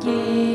Yeah.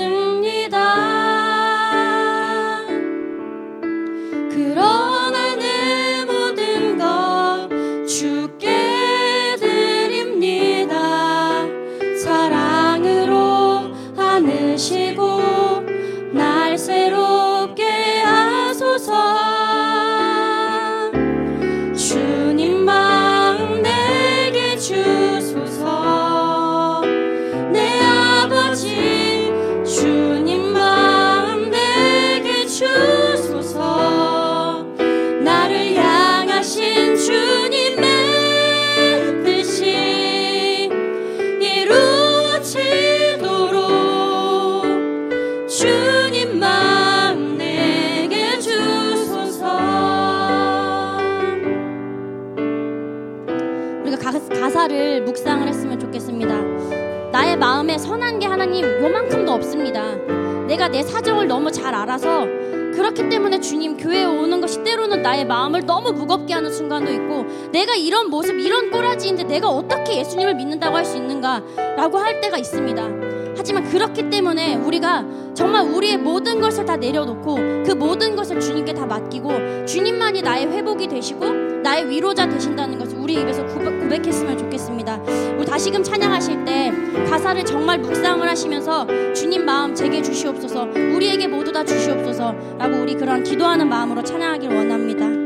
없 마음에 선한 게 하나님 요만큼도 없습니다. 내가 내 사정을 너무 잘 알아서 그렇기 때문에 주님 교회에 오는 것이 때로는 나의 마음을 너무 무겁게 하는 순간도 있고 내가 이런 모습 이런 꼬라지인데 내가 어떻게 예수님을 믿는다고 할 수 있는가라고 할 때가 있습니다. 하지만 그렇기 때문에 우리가 정말 우리의 모든 것을 다 내려놓고 그 모든 것을 주님께 다 맡기고 주님만이 나의 회복이 되시고 나의 위로자 되신다는 것을 우리 입에서 고백, 고백 했으면 좋겠습니다. 우리 다시금 찬양하실 때 가사를 정말 묵상을 하시면서 주님 마음 제게 주시옵소서 우리에게 모두 다 주시옵소서라고 우리 그런 기도하는 마음으로 찬양하길 원합니다.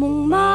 목마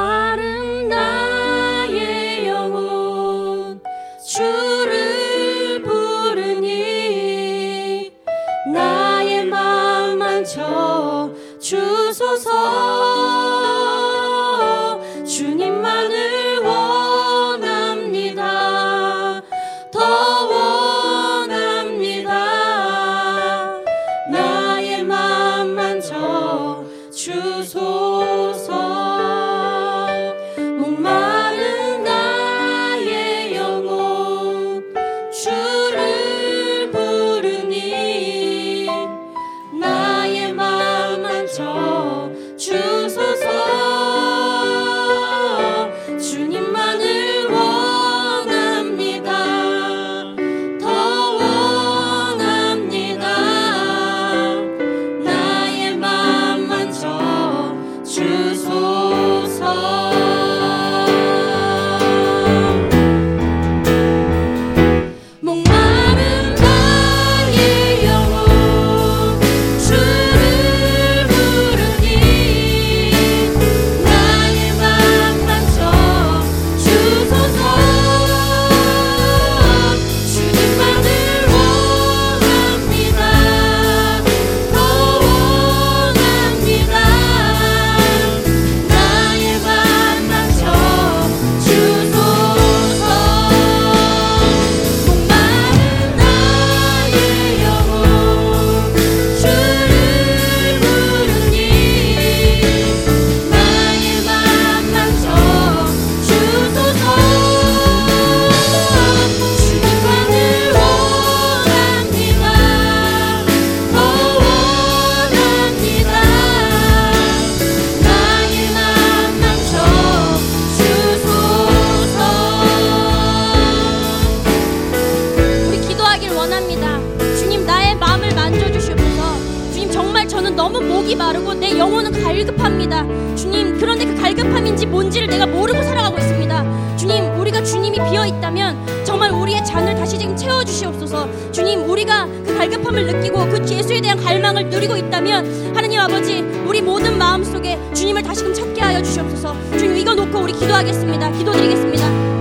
우리가 주님이 비어 있다면 정말 우리의 잔을 다시 지금 채워 주시옵소서. 주님 우리가 그 갈급함을 느끼고 그 예수에 대한 갈망을 누리고 있다면 하나님 아버지 우리 모든 마음 속에 주님을 다시금 찾게 하여 주시옵소서. 주님 이거 놓고 우리 기도하겠습니다. 기도드리겠습니다.